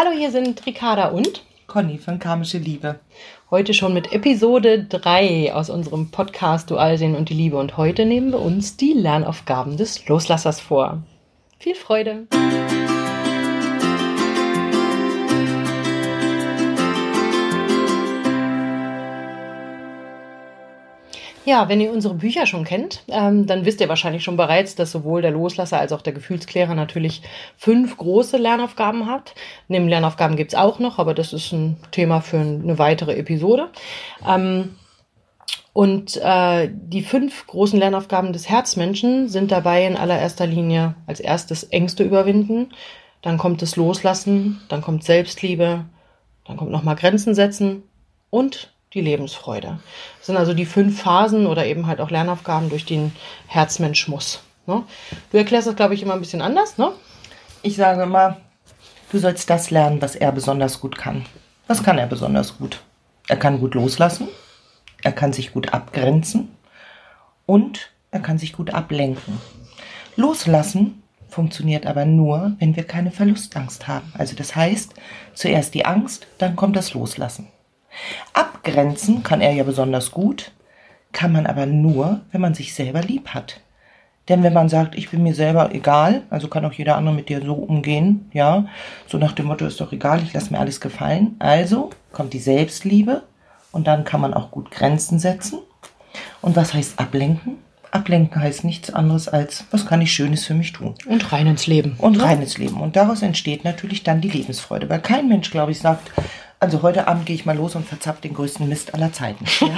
Hallo, hier sind Ricarda und Conny von Karmische Liebe. Heute schon mit Episode 3 aus unserem Podcast Dualsehen und die Liebe. Und heute nehmen wir uns die Lernaufgaben des Loslassers vor. Viel Freude! Ja, wenn ihr unsere Bücher schon kennt, ähm, dann wisst ihr wahrscheinlich schon bereits, dass sowohl der Loslasser als auch der Gefühlsklärer natürlich fünf große Lernaufgaben hat. Neben Lernaufgaben gibt's auch noch, aber das ist ein Thema für eine weitere Episode. Ähm, und äh, die fünf großen Lernaufgaben des Herzmenschen sind dabei in allererster Linie als erstes Ängste überwinden, dann kommt das Loslassen, dann kommt Selbstliebe, dann kommt nochmal Grenzen setzen und die Lebensfreude. Das sind also die fünf Phasen oder eben halt auch Lernaufgaben, durch die ein Herzmensch muss. Ne? Du erklärst das, glaube ich, immer ein bisschen anders, ne? Ich sage immer, du sollst das lernen, was er besonders gut kann. Was kann er besonders gut? Er kann gut loslassen, er kann sich gut abgrenzen und er kann sich gut ablenken. Loslassen funktioniert aber nur, wenn wir keine Verlustangst haben. Also das heißt, zuerst die Angst, dann kommt das Loslassen. Abgrenzen kann er ja besonders gut, kann man aber nur, wenn man sich selber lieb hat. Denn wenn man sagt, ich bin mir selber egal, also kann auch jeder andere mit dir so umgehen, ja, so nach dem Motto ist doch egal, ich lasse mir alles gefallen. Also kommt die Selbstliebe und dann kann man auch gut Grenzen setzen. Und was heißt ablenken? Ablenken heißt nichts anderes als, was kann ich Schönes für mich tun? Und rein ins Leben. Und rein ins Leben. Und daraus entsteht natürlich dann die Lebensfreude. Weil kein Mensch, glaube ich, sagt, also heute Abend gehe ich mal los und verzapft den größten Mist aller Zeiten. Ja?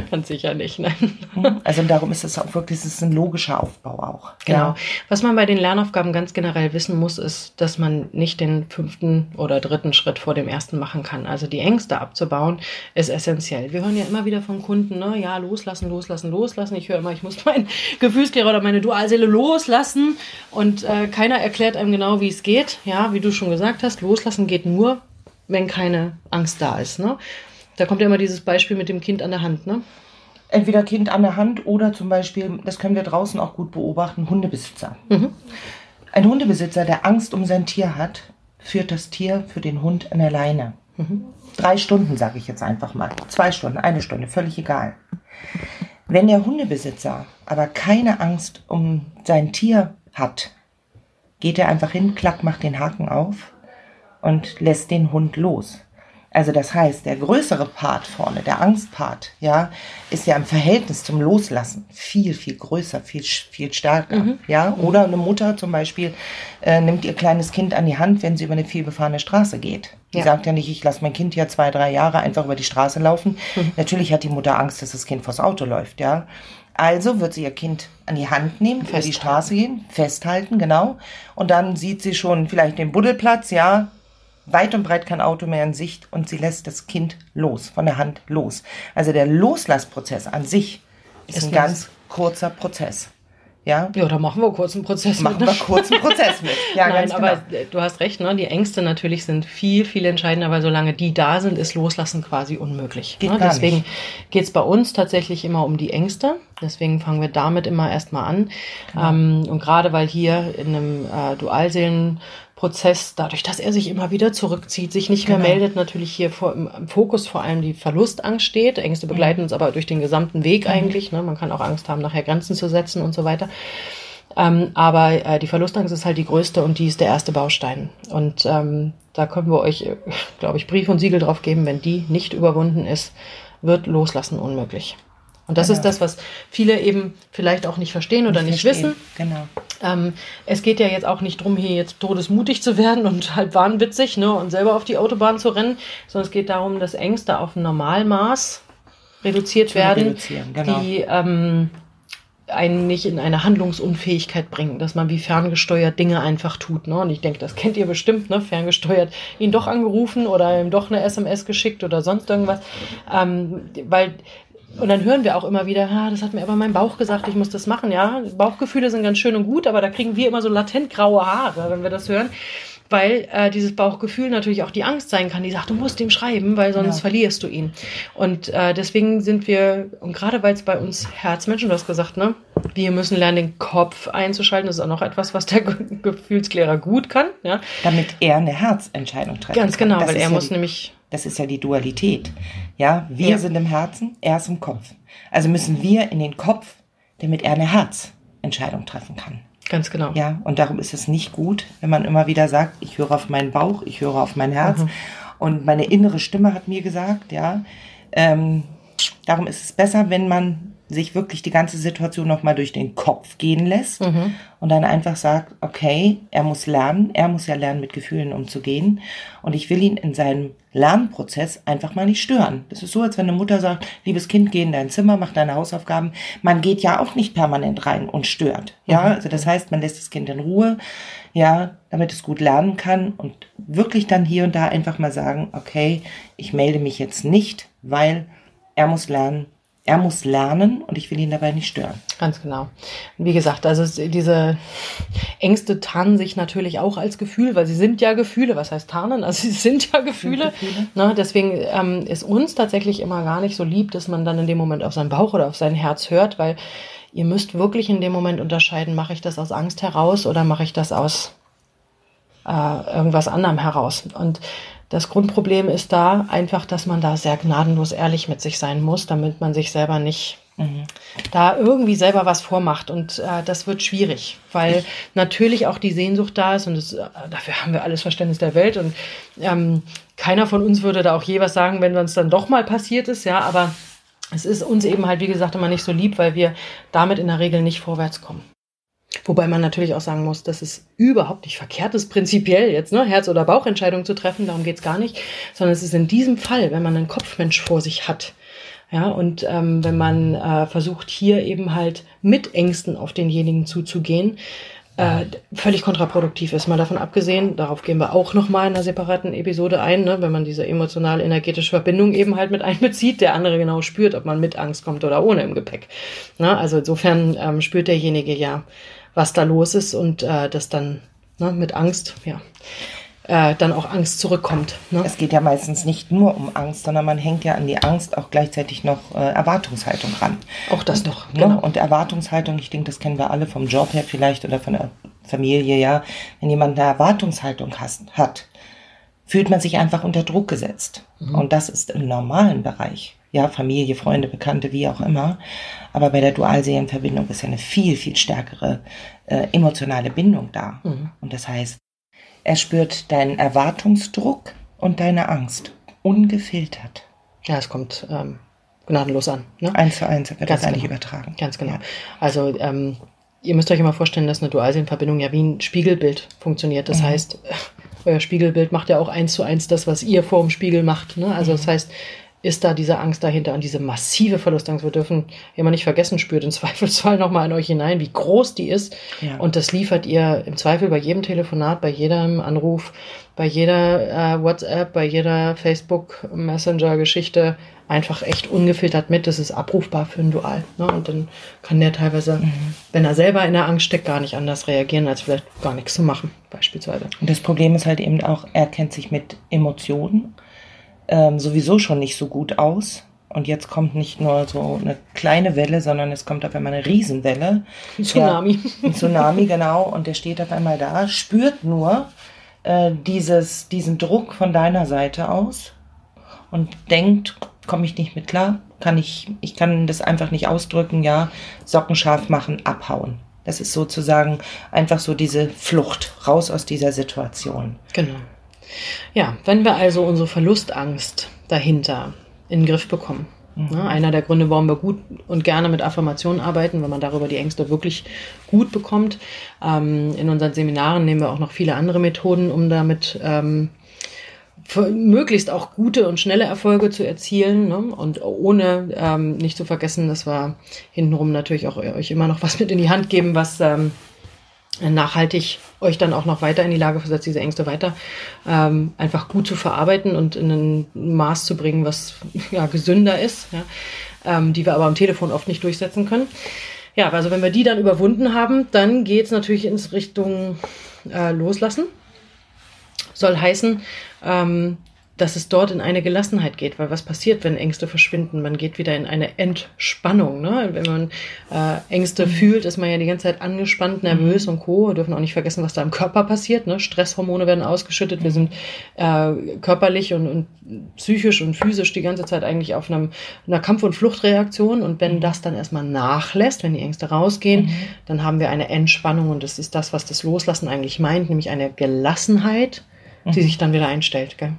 Ganz sicher nicht, nein. Hm? Also darum ist es auch wirklich, es ist ein logischer Aufbau auch. Genau. Ja. Was man bei den Lernaufgaben ganz generell wissen muss, ist, dass man nicht den fünften oder dritten Schritt vor dem ersten machen kann. Also die Ängste abzubauen ist essentiell. Wir hören ja immer wieder von Kunden, ne, ja, loslassen, loslassen, loslassen. Ich höre immer, ich muss meinen Gefühlsklärer oder meine Dualseele loslassen und äh, keiner erklärt einem genau, wie es geht. Ja, wie du schon gesagt hast, loslassen geht nur, wenn keine Angst da ist. Ne? Da kommt ja immer dieses Beispiel mit dem Kind an der Hand. Ne? Entweder Kind an der Hand oder zum Beispiel, das können wir draußen auch gut beobachten, Hundebesitzer. Mhm. Ein Hundebesitzer, der Angst um sein Tier hat, führt das Tier für den Hund an der Leine. Mhm. Drei Stunden, sage ich jetzt einfach mal. Zwei Stunden, eine Stunde, völlig egal. Wenn der Hundebesitzer aber keine Angst um sein Tier hat, geht er einfach hin, klack, macht den Haken auf und lässt den Hund los. Also das heißt, der größere Part vorne, der Angstpart, ja, ist ja im Verhältnis zum Loslassen viel, viel größer, viel, viel stärker, mhm. ja. Oder eine Mutter zum Beispiel äh, nimmt ihr kleines Kind an die Hand, wenn sie über eine vielbefahrene Straße geht. Die ja. sagt ja nicht, ich lasse mein Kind ja zwei, drei Jahre einfach über die Straße laufen. Mhm. Natürlich hat die Mutter Angst, dass das Kind vors Auto läuft, ja. Also wird sie ihr Kind an die Hand nehmen, über die Straße gehen, festhalten, genau. Und dann sieht sie schon vielleicht den Buddelplatz, ja, weit und breit kein Auto mehr in Sicht und sie lässt das Kind los, von der Hand los. Also der Loslassprozess an sich ist, ist ein ganz kurzer Prozess. Ja, ja, da machen wir kurz einen Prozess machen mit. Machen wir kurz einen Prozess mit. Ja, Nein, ganz aber genau. du hast recht, ne? die Ängste natürlich sind viel, viel entscheidender, weil solange die da sind, ist Loslassen quasi unmöglich. Geht ne? Deswegen geht es bei uns tatsächlich immer um die Ängste. Deswegen fangen wir damit immer erstmal an. Genau. Ähm, und gerade weil hier in einem äh, Dualseelen Prozess, dadurch, dass er sich immer wieder zurückzieht, sich nicht genau. mehr meldet, natürlich hier vor, im Fokus vor allem die Verlustangst steht. Ängste begleiten mhm. uns aber durch den gesamten Weg mhm. eigentlich. Ne? Man kann auch Angst haben, nachher Grenzen zu setzen und so weiter. Ähm, aber äh, die Verlustangst ist halt die größte und die ist der erste Baustein. Und ähm, da können wir euch, äh, glaube ich, Brief und Siegel drauf geben, wenn die nicht überwunden ist, wird Loslassen unmöglich. Und das genau. ist das, was viele eben vielleicht auch nicht verstehen oder nicht, nicht wissen. Genau. Ähm, es geht ja jetzt auch nicht darum, hier jetzt todesmutig zu werden und halt wahnwitzig ne, und selber auf die Autobahn zu rennen, sondern es geht darum, dass Ängste auf ein Normalmaß reduziert zu werden, genau. die ähm, einen nicht in eine Handlungsunfähigkeit bringen, dass man wie ferngesteuert Dinge einfach tut. Ne? Und ich denke, das kennt ihr bestimmt, ne? ferngesteuert ihn doch angerufen oder ihm doch eine SMS geschickt oder sonst irgendwas. Ähm, weil und dann hören wir auch immer wieder, ah, das hat mir aber mein Bauch gesagt, ich muss das machen. Ja, Bauchgefühle sind ganz schön und gut, aber da kriegen wir immer so latent graue Haare, wenn wir das hören. weil äh, dieses Bauchgefühl natürlich auch die Angst sein kann, die sagt, du musst ihm schreiben, weil sonst ja. verlierst du ihn. Und äh, deswegen sind wir, und gerade weil es bei uns Herzmenschen, du hast gesagt, ne, wir müssen lernen, den Kopf einzuschalten. Das ist auch noch etwas, was der Gefühlsklärer gut kann. Ja. Damit er eine Herzentscheidung trifft. Ganz genau, weil er ja muss nämlich. Das ist ja die Dualität. Ja, wir ja. sind im Herzen, er ist im Kopf. Also müssen wir in den Kopf, damit er eine Herzentscheidung treffen kann. Ganz genau. Ja, und darum ist es nicht gut, wenn man immer wieder sagt, ich höre auf meinen Bauch, ich höre auf mein Herz. Mhm. Und meine innere Stimme hat mir gesagt, ja, ähm, darum ist es besser, wenn man sich wirklich die ganze Situation nochmal durch den Kopf gehen lässt mhm. und dann einfach sagt, okay, er muss lernen, er muss ja lernen, mit Gefühlen umzugehen und ich will ihn in seinem Lernprozess einfach mal nicht stören. Das ist so, als wenn eine Mutter sagt, liebes Kind, geh in dein Zimmer, mach deine Hausaufgaben. Man geht ja auch nicht permanent rein und stört. Ja, mhm. also das heißt, man lässt das Kind in Ruhe, ja, damit es gut lernen kann und wirklich dann hier und da einfach mal sagen, okay, ich melde mich jetzt nicht, weil er muss lernen, er muss lernen und ich will ihn dabei nicht stören. Ganz genau. Wie gesagt, also diese Ängste tarnen sich natürlich auch als Gefühl, weil sie sind ja Gefühle. Was heißt tarnen? Also sie sind ja Gefühle. Gefühle. Ne, deswegen ähm, ist uns tatsächlich immer gar nicht so lieb, dass man dann in dem Moment auf seinen Bauch oder auf sein Herz hört, weil ihr müsst wirklich in dem Moment unterscheiden, mache ich das aus Angst heraus oder mache ich das aus äh, irgendwas anderem heraus. Und das Grundproblem ist da einfach, dass man da sehr gnadenlos ehrlich mit sich sein muss, damit man sich selber nicht mhm. da irgendwie selber was vormacht. Und äh, das wird schwierig, weil natürlich auch die Sehnsucht da ist und das, äh, dafür haben wir alles Verständnis der Welt. Und ähm, keiner von uns würde da auch je was sagen, wenn es dann doch mal passiert ist, ja, aber es ist uns eben halt, wie gesagt, immer nicht so lieb, weil wir damit in der Regel nicht vorwärts kommen. Wobei man natürlich auch sagen muss, dass es überhaupt nicht verkehrt ist, prinzipiell jetzt ne, Herz- oder Bauchentscheidungen zu treffen, darum geht's gar nicht, sondern es ist in diesem Fall, wenn man einen Kopfmensch vor sich hat, ja, und ähm, wenn man äh, versucht, hier eben halt mit Ängsten auf denjenigen zuzugehen, äh, völlig kontraproduktiv ist. Mal davon abgesehen, darauf gehen wir auch nochmal in einer separaten Episode ein, ne, wenn man diese emotional-energetische Verbindung eben halt mit einbezieht, der andere genau spürt, ob man mit Angst kommt oder ohne im Gepäck. Na, also insofern ähm, spürt derjenige ja, was da los ist und äh, das dann ne, mit Angst, ja, äh, dann auch Angst zurückkommt. Ne? Es geht ja meistens nicht nur um Angst, sondern man hängt ja an die Angst auch gleichzeitig noch äh, Erwartungshaltung ran. Auch das noch. Ne? Genau. Und Erwartungshaltung, ich denke, das kennen wir alle vom Job her vielleicht oder von der Familie, ja. Wenn jemand eine Erwartungshaltung has, hat, fühlt man sich einfach unter Druck gesetzt. Mhm. Und das ist im normalen Bereich. Ja, Familie, Freunde, Bekannte, wie auch immer. Aber bei der Dualseelenverbindung ist ja eine viel, viel stärkere äh, emotionale Bindung da. Mhm. Und das heißt, er spürt deinen Erwartungsdruck und deine Angst. Ungefiltert. Ja, es kommt ähm, gnadenlos an. Ne? Eins zu eins wird Ganz das eigentlich genau. übertragen. Ganz genau. Ja. Also ähm, ihr müsst euch immer vorstellen, dass eine Dualseelenverbindung ja wie ein Spiegelbild funktioniert. Das mhm. heißt, euer Spiegelbild macht ja auch eins zu eins das, was ihr vor dem Spiegel macht. Ne? Also mhm. das heißt, ist da diese Angst dahinter und diese massive Verlustangst. Wir dürfen immer nicht vergessen, spürt im Zweifelsfall nochmal in euch hinein, wie groß die ist. Ja. Und das liefert ihr im Zweifel bei jedem Telefonat, bei jedem Anruf, bei jeder äh, WhatsApp, bei jeder Facebook Messenger Geschichte einfach echt ungefiltert mit. Das ist abrufbar für ein Dual. Ne? Und dann kann der teilweise, mhm. wenn er selber in der Angst steckt, gar nicht anders reagieren, als vielleicht gar nichts zu machen, beispielsweise. Und das Problem ist halt eben auch, er kennt sich mit Emotionen ähm, sowieso schon nicht so gut aus. Und jetzt kommt nicht nur so eine kleine Welle, sondern es kommt auf einmal eine Riesenwelle. Ein Tsunami. Ja, ein Tsunami, genau. Und der steht auf einmal da, spürt nur äh, dieses, diesen Druck von deiner Seite aus und denkt, komme ich nicht mit klar, kann ich, ich kann das einfach nicht ausdrücken, ja, Socken scharf machen, abhauen. Das ist sozusagen einfach so diese Flucht raus aus dieser Situation. Genau. Ja, wenn wir also unsere Verlustangst dahinter in den Griff bekommen, mhm. ne, einer der Gründe, warum wir gut und gerne mit Affirmationen arbeiten, wenn man darüber die Ängste wirklich gut bekommt. Ähm, in unseren Seminaren nehmen wir auch noch viele andere Methoden, um damit ähm, möglichst auch gute und schnelle Erfolge zu erzielen ne? und ohne ähm, nicht zu vergessen, dass wir hintenrum natürlich auch euch immer noch was mit in die Hand geben, was ähm, nachhaltig euch dann auch noch weiter in die Lage versetzt, diese Ängste weiter ähm, einfach gut zu verarbeiten und in ein Maß zu bringen, was ja gesünder ist, ja, ähm, die wir aber am Telefon oft nicht durchsetzen können. Ja, also wenn wir die dann überwunden haben, dann geht es natürlich ins Richtung äh, Loslassen. soll heißen, ähm, dass es dort in eine Gelassenheit geht. Weil was passiert, wenn Ängste verschwinden? Man geht wieder in eine Entspannung. Ne? Wenn man äh, Ängste mhm. fühlt, ist man ja die ganze Zeit angespannt, nervös mhm. und Co. Wir dürfen auch nicht vergessen, was da im Körper passiert. Ne? Stresshormone werden ausgeschüttet. Wir sind äh, körperlich und, und psychisch und physisch die ganze Zeit eigentlich auf einem, einer Kampf- und Fluchtreaktion. Und wenn mhm. das dann erstmal nachlässt, wenn die Ängste rausgehen, mhm. dann haben wir eine Entspannung. Und das ist das, was das Loslassen eigentlich meint, nämlich eine Gelassenheit, die mhm. sich dann wieder einstellt. Gell?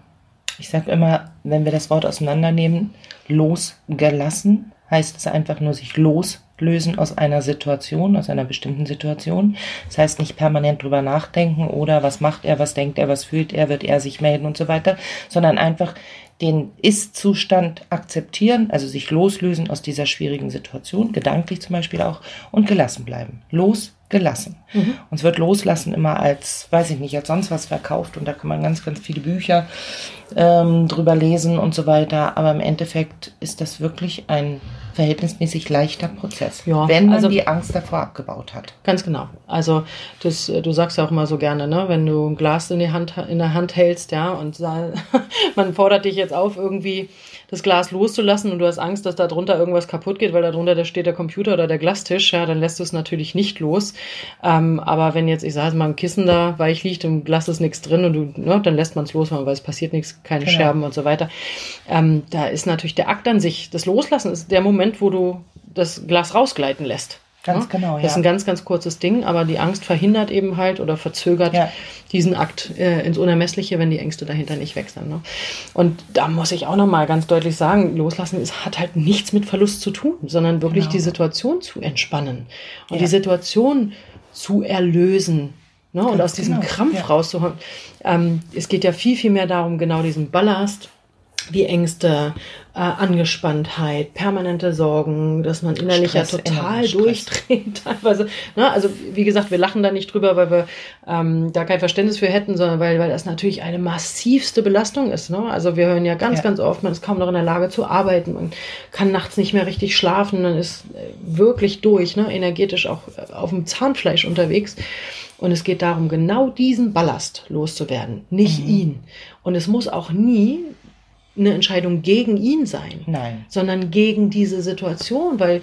Ich sage immer, wenn wir das Wort auseinandernehmen, losgelassen heißt es einfach nur sich loslösen aus einer Situation, aus einer bestimmten Situation. Das heißt nicht permanent drüber nachdenken oder was macht er, was denkt er, was fühlt er, wird er sich melden und so weiter, sondern einfach den Ist-Zustand akzeptieren, also sich loslösen aus dieser schwierigen Situation, gedanklich zum Beispiel auch, und gelassen bleiben. Los, gelassen. Mhm. Uns wird Loslassen immer als, weiß ich nicht, als sonst was verkauft und da kann man ganz, ganz viele Bücher ähm, drüber lesen und so weiter. Aber im Endeffekt ist das wirklich ein verhältnismäßig leichter Prozess, ja, wenn man also, die Angst davor abgebaut hat. Ganz genau. Also das, du sagst ja auch immer so gerne, ne, wenn du ein Glas in, die Hand, in der Hand hältst, ja, und man fordert dich jetzt auf, irgendwie das Glas loszulassen und du hast Angst, dass da drunter irgendwas kaputt geht, weil da drunter da steht der Computer oder der Glastisch, ja, dann lässt du es natürlich nicht los. Ähm, aber wenn jetzt, ich sage mal, ein Kissen da weich liegt, im Glas ist nichts drin und du, ne, dann lässt man es los, weil es passiert nichts, keine genau. Scherben und so weiter. Ähm, da ist natürlich der Akt an sich, das Loslassen ist der Moment, wo du das Glas rausgleiten lässt. Ganz genau, ja. Das ist ein ganz, ganz kurzes Ding, aber die Angst verhindert eben halt oder verzögert ja. diesen Akt äh, ins Unermessliche, wenn die Ängste dahinter nicht weg sind. Ne? Und da muss ich auch nochmal ganz deutlich sagen, loslassen ist, hat halt nichts mit Verlust zu tun, sondern wirklich genau. die Situation zu entspannen und ja. die Situation zu erlösen. Ne? Und aus diesem genau. Krampf rauszuholen. Ähm, es geht ja viel, viel mehr darum, genau diesen Ballast wie Ängste, äh, Angespanntheit, permanente Sorgen, dass man innerlich Stress, ja total durchdreht teilweise. Ne? Also wie gesagt, wir lachen da nicht drüber, weil wir ähm, da kein Verständnis für hätten, sondern weil, weil das natürlich eine massivste Belastung ist. Ne? Also wir hören ja ganz, ja. ganz oft, man ist kaum noch in der Lage zu arbeiten, man kann nachts nicht mehr richtig schlafen, man ist äh, wirklich durch, ne? energetisch auch äh, auf dem Zahnfleisch unterwegs. Und es geht darum, genau diesen Ballast loszuwerden, nicht mhm. ihn. Und es muss auch nie eine Entscheidung gegen ihn sein, Nein. sondern gegen diese Situation, weil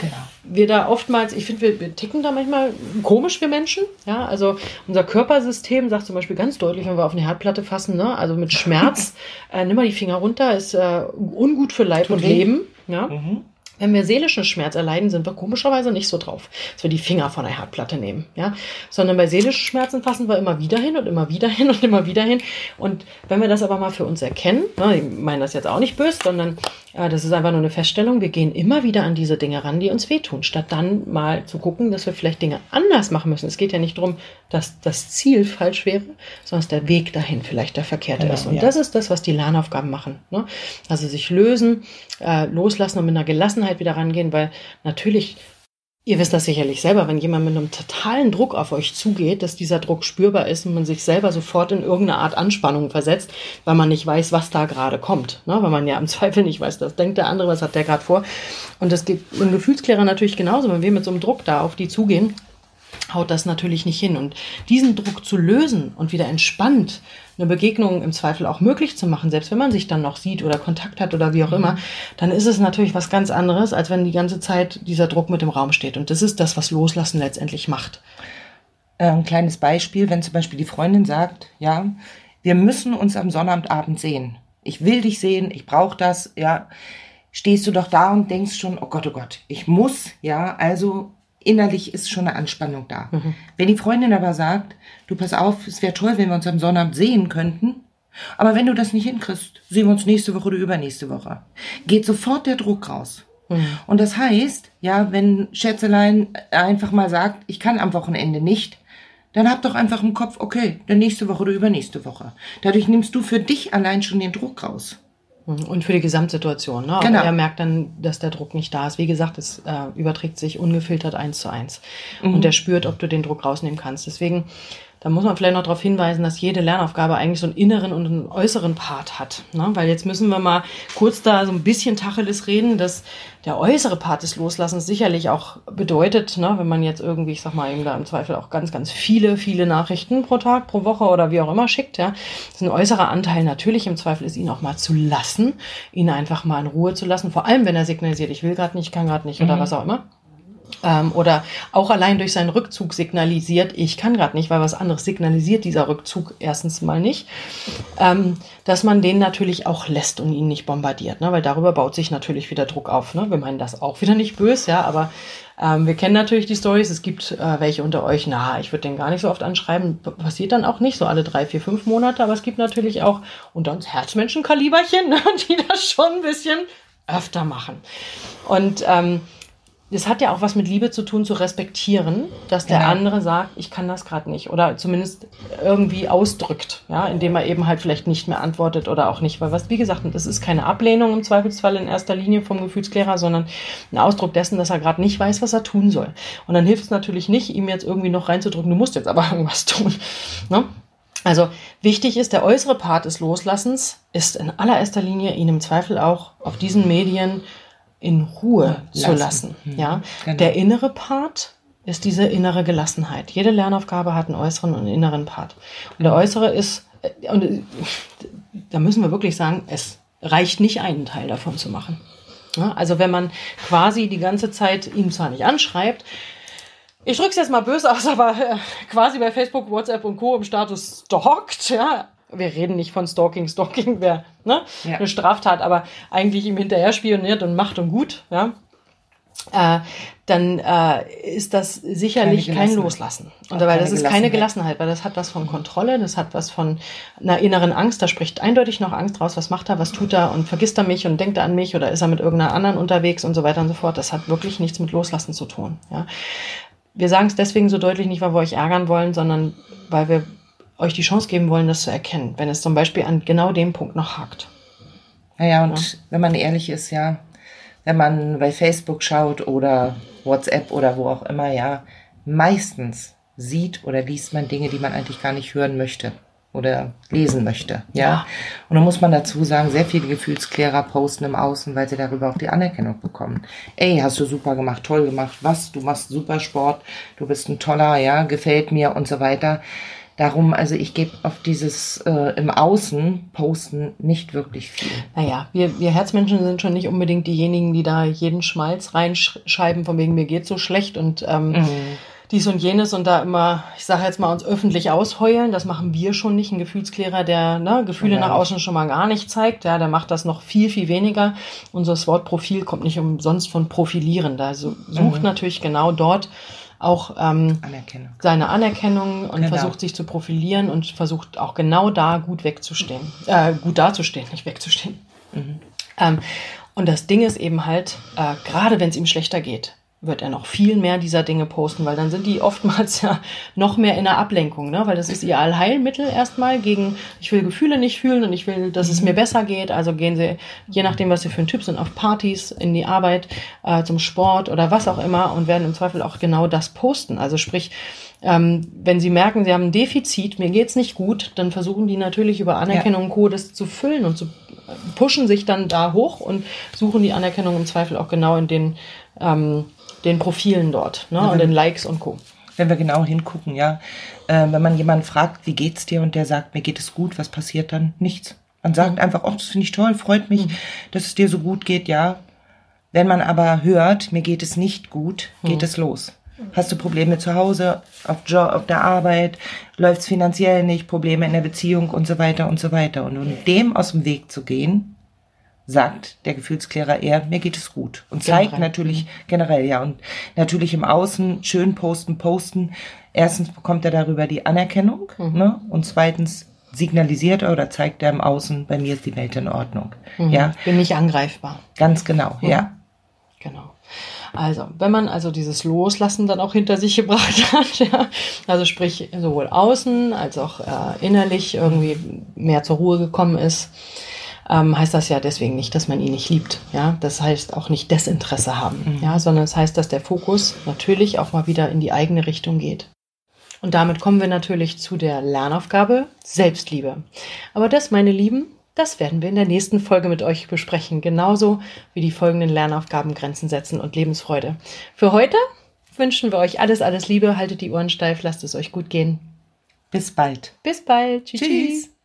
genau. wir da oftmals, ich finde, wir, wir, ticken da manchmal komisch, wir Menschen. Ja, also unser Körpersystem sagt zum Beispiel ganz deutlich, wenn wir auf eine Herdplatte fassen, ne, also mit Schmerz, äh, nimm mal die Finger runter, ist äh, ungut für Leib Tut und Leben. Ja. Mhm. Wenn wir seelischen Schmerz erleiden, sind wir komischerweise nicht so drauf, dass wir die Finger von der Herdplatte nehmen, ja, sondern bei seelischen Schmerzen fassen wir immer wieder hin und immer wieder hin und immer wieder hin. Und wenn wir das aber mal für uns erkennen, ne, ich meine das jetzt auch nicht böse, sondern äh, das ist einfach nur eine Feststellung, wir gehen immer wieder an diese Dinge ran, die uns wehtun, statt dann mal zu gucken, dass wir vielleicht Dinge anders machen müssen. Es geht ja nicht darum, dass das Ziel falsch wäre, sondern dass der Weg dahin vielleicht der verkehrte genau, ist. Und ja. das ist das, was die Lernaufgaben machen. Ne? Also sich lösen, äh, loslassen und mit einer Gelassenheit wieder rangehen, weil natürlich Ihr wisst das sicherlich selber, wenn jemand mit einem totalen Druck auf euch zugeht, dass dieser Druck spürbar ist und man sich selber sofort in irgendeine Art Anspannung versetzt, weil man nicht weiß, was da gerade kommt. Ne? Weil man ja im Zweifel nicht weiß, das denkt der andere, was hat der gerade vor. Und das geht im Gefühlsklärer natürlich genauso. Wenn wir mit so einem Druck da auf die zugehen, haut das natürlich nicht hin. Und diesen Druck zu lösen und wieder entspannt eine Begegnung im Zweifel auch möglich zu machen, selbst wenn man sich dann noch sieht oder Kontakt hat oder wie auch immer, dann ist es natürlich was ganz anderes, als wenn die ganze Zeit dieser Druck mit im Raum steht. Und das ist das, was Loslassen letztendlich macht. Äh, ein kleines Beispiel, wenn zum Beispiel die Freundin sagt, ja, wir müssen uns am Sonnabendabend sehen. Ich will dich sehen, ich brauche das, ja. Stehst du doch da und denkst schon, oh Gott, oh Gott, ich muss, ja, also innerlich ist schon eine Anspannung da. Mhm. Wenn die Freundin aber sagt, du pass auf, es wäre toll, wenn wir uns am Sonnabend sehen könnten, aber wenn du das nicht hinkriegst, sehen wir uns nächste Woche oder übernächste Woche, geht sofort der Druck raus. Mhm. Und das heißt, ja, wenn Schätzelein einfach mal sagt, ich kann am Wochenende nicht, dann hab doch einfach im Kopf, okay, dann nächste Woche oder übernächste Woche. Dadurch nimmst du für dich allein schon den Druck raus. Und für die Gesamtsituation. Ne? Genau. er merkt dann, dass der Druck nicht da ist. Wie gesagt, es äh, überträgt sich ungefiltert eins zu eins. Mhm. Und er spürt, ob du den Druck rausnehmen kannst. Deswegen da muss man vielleicht noch darauf hinweisen, dass jede Lernaufgabe eigentlich so einen inneren und einen äußeren Part hat. Ne? Weil jetzt müssen wir mal kurz da so ein bisschen Tacheles reden, dass der äußere Part des Loslassens sicherlich auch bedeutet, ne, wenn man jetzt irgendwie, ich sag mal, eben da im Zweifel auch ganz, ganz viele, viele Nachrichten pro Tag, pro Woche oder wie auch immer schickt, ja, ist ein äußerer Anteil natürlich im Zweifel ist, ihn auch mal zu lassen, ihn einfach mal in Ruhe zu lassen, vor allem wenn er signalisiert, ich will gerade nicht, kann gerade nicht mhm. oder was auch immer ähm, oder auch allein durch seinen Rückzug signalisiert, ich kann gerade nicht, weil was anderes signalisiert dieser Rückzug erstens mal nicht, ähm, dass man den natürlich auch lässt und ihn nicht bombardiert, ne? weil darüber baut sich natürlich wieder Druck auf. Ne? Wir meinen das auch wieder nicht böse, ja, aber ähm, wir kennen natürlich die Stories. Es gibt äh, welche unter euch, na, ich würde den gar nicht so oft anschreiben. Passiert dann auch nicht, so alle drei, vier, fünf Monate. Aber es gibt natürlich auch unter uns Herzmenschenkaliberchen, ne, die das schon ein bisschen öfter machen. Und ähm, das hat ja auch was mit Liebe zu tun, zu respektieren, dass der genau. andere sagt, ich kann das gerade nicht oder zumindest irgendwie ausdrückt, ja, indem er eben halt vielleicht nicht mehr antwortet oder auch nicht, weil was, wie gesagt, das ist keine Ablehnung im Zweifelsfall in erster Linie vom Gefühlsklärer, sondern ein Ausdruck dessen, dass er gerade nicht weiß, was er tun soll. Und dann hilft es natürlich nicht, ihm jetzt irgendwie noch reinzudrücken, du musst jetzt aber irgendwas tun. Ne? Also wichtig ist, der äußere Part des Loslassens ist in allererster Linie ihn im Zweifel auch auf diesen Medien in Ruhe lassen. zu lassen. Mhm. Ja, genau. der innere Part ist diese innere Gelassenheit. Jede Lernaufgabe hat einen äußeren und einen inneren Part. Und der äußere ist, äh, und äh, da müssen wir wirklich sagen, es reicht nicht einen Teil davon zu machen. Ja, also wenn man quasi die ganze Zeit ihn zwar nicht anschreibt, ich drücke es jetzt mal böse aus, aber äh, quasi bei Facebook, WhatsApp und Co. im Status stalkt, ja, wir reden nicht von Stalking, Stalking wäre ne, ja. eine Straftat, aber eigentlich ihm hinterher spioniert und macht und gut, ja, äh, dann äh, ist das sicherlich kein Loslassen. Und dabei, das ist keine Gelassenheit, weil das hat was von Kontrolle, das hat was von einer inneren Angst, da spricht eindeutig noch Angst raus, was macht er, was tut er und vergisst er mich und denkt er an mich oder ist er mit irgendeiner anderen unterwegs und so weiter und so fort. Das hat wirklich nichts mit Loslassen zu tun. Ja. Wir sagen es deswegen so deutlich nicht, weil wir euch ärgern wollen, sondern weil wir euch die Chance geben wollen, das zu erkennen, wenn es zum Beispiel an genau dem Punkt noch hakt. Naja, und ja. wenn man ehrlich ist, ja, wenn man bei Facebook schaut oder WhatsApp oder wo auch immer, ja, meistens sieht oder liest man Dinge, die man eigentlich gar nicht hören möchte oder lesen möchte. Ja. ja. Und dann muss man dazu sagen, sehr viele Gefühlsklärer posten im Außen, weil sie darüber auch die Anerkennung bekommen. Ey, hast du super gemacht, toll gemacht, was, du machst super Sport, du bist ein toller, ja, gefällt mir und so weiter. Darum, also ich gebe auf dieses äh, im Außen posten nicht wirklich viel. Naja, wir, wir Herzmenschen sind schon nicht unbedingt diejenigen, die da jeden Schmalz reinschreiben, von wegen mir geht so schlecht und ähm, mhm. dies und jenes und da immer, ich sage jetzt mal, uns öffentlich ausheulen. Das machen wir schon nicht. Ein Gefühlsklärer, der ne, Gefühle ja. nach außen schon mal gar nicht zeigt, ja, der macht das noch viel, viel weniger. Unser Wort Profil kommt nicht umsonst von profilieren. Da sucht mhm. natürlich genau dort auch ähm, Anerkennung. seine Anerkennung und genau. versucht sich zu profilieren und versucht auch genau da gut wegzustehen, äh, gut dazustehen, nicht wegzustehen. Mhm. Ähm, und das Ding ist eben halt, äh, gerade wenn es ihm schlechter geht, wird er noch viel mehr dieser Dinge posten, weil dann sind die oftmals ja noch mehr in der Ablenkung, ne? weil das ist ihr Allheilmittel erstmal gegen, ich will Gefühle nicht fühlen und ich will, dass es mir besser geht. Also gehen sie, je nachdem, was sie für ein Typ sind, auf Partys, in die Arbeit, äh, zum Sport oder was auch immer und werden im Zweifel auch genau das posten. Also sprich, ähm, wenn sie merken, sie haben ein Defizit, mir geht's nicht gut, dann versuchen die natürlich über Anerkennung und Co. das zu füllen und zu pushen sich dann da hoch und suchen die Anerkennung im Zweifel auch genau in den ähm, den Profilen dort ne? Und den Likes und Co. Wenn wir genau hingucken, ja. Äh, wenn man jemanden fragt, wie geht's dir und der sagt, mir geht es gut, was passiert dann? Nichts. Man sagt einfach, oh, das finde ich toll, freut mich, mhm. dass es dir so gut geht, ja. Wenn man aber hört, mir geht es nicht gut, geht mhm. es los. Hast du Probleme zu Hause, auf, Job, auf der Arbeit, läuft es finanziell nicht, Probleme in der Beziehung und so weiter und so weiter. Und um dem aus dem Weg zu gehen, sagt der Gefühlsklärer eher, mir geht es gut. Und zeigt generell. natürlich mhm. generell, ja. Und natürlich im Außen schön posten, posten. Erstens bekommt er darüber die Anerkennung, mhm. ne? Und zweitens signalisiert er oder zeigt er im Außen, bei mir ist die Welt in Ordnung. Mhm. Ja. Bin nicht angreifbar. Ganz genau, mhm. ja. Genau. Also, wenn man also dieses Loslassen dann auch hinter sich gebracht hat, ja, also sprich sowohl außen als auch äh, innerlich irgendwie mehr zur Ruhe gekommen ist, ähm, heißt das ja deswegen nicht, dass man ihn nicht liebt. Ja, das heißt auch nicht Desinteresse haben. Mhm. Ja, sondern es das heißt, dass der Fokus natürlich auch mal wieder in die eigene Richtung geht. Und damit kommen wir natürlich zu der Lernaufgabe Selbstliebe. Aber das, meine Lieben, das werden wir in der nächsten Folge mit euch besprechen, genauso wie die folgenden Lernaufgaben Grenzen setzen und Lebensfreude. Für heute wünschen wir euch alles, alles Liebe, haltet die Ohren steif, lasst es euch gut gehen. Bis bald. Bis bald. Tschüss. Tschüss.